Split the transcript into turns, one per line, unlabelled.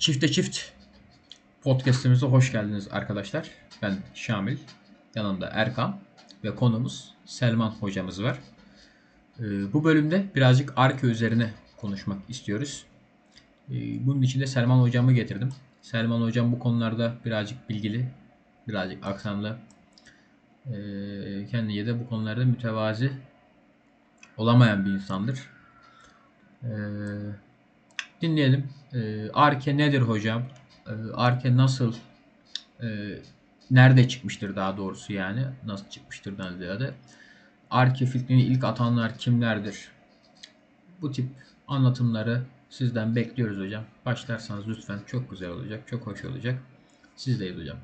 Çifte Çift podcast'imize hoş geldiniz arkadaşlar. Ben Şamil, yanımda Erkan ve konumuz Selman hocamız var. Ee, Bu bölümde birazcık arke üzerine konuşmak istiyoruz. Ee, Bunun için de Selman hocamı getirdim. Selman hocam bu konularda birazcık bilgili, birazcık aksanlı. Ee, Kendince de bu konularda mütevazi olamayan bir insandır. Ee, dinleyelim. Ee, Arke nedir hocam? Ee, Arke nasıl e, nerede çıkmıştır daha doğrusu yani nasıl çıkmıştır daha ziyade Arke fikrini ilk atanlar kimlerdir? Bu tip anlatımları sizden bekliyoruz hocam. Başlarsanız lütfen çok güzel olacak, çok hoş olacak. Sizdeyiz hocam.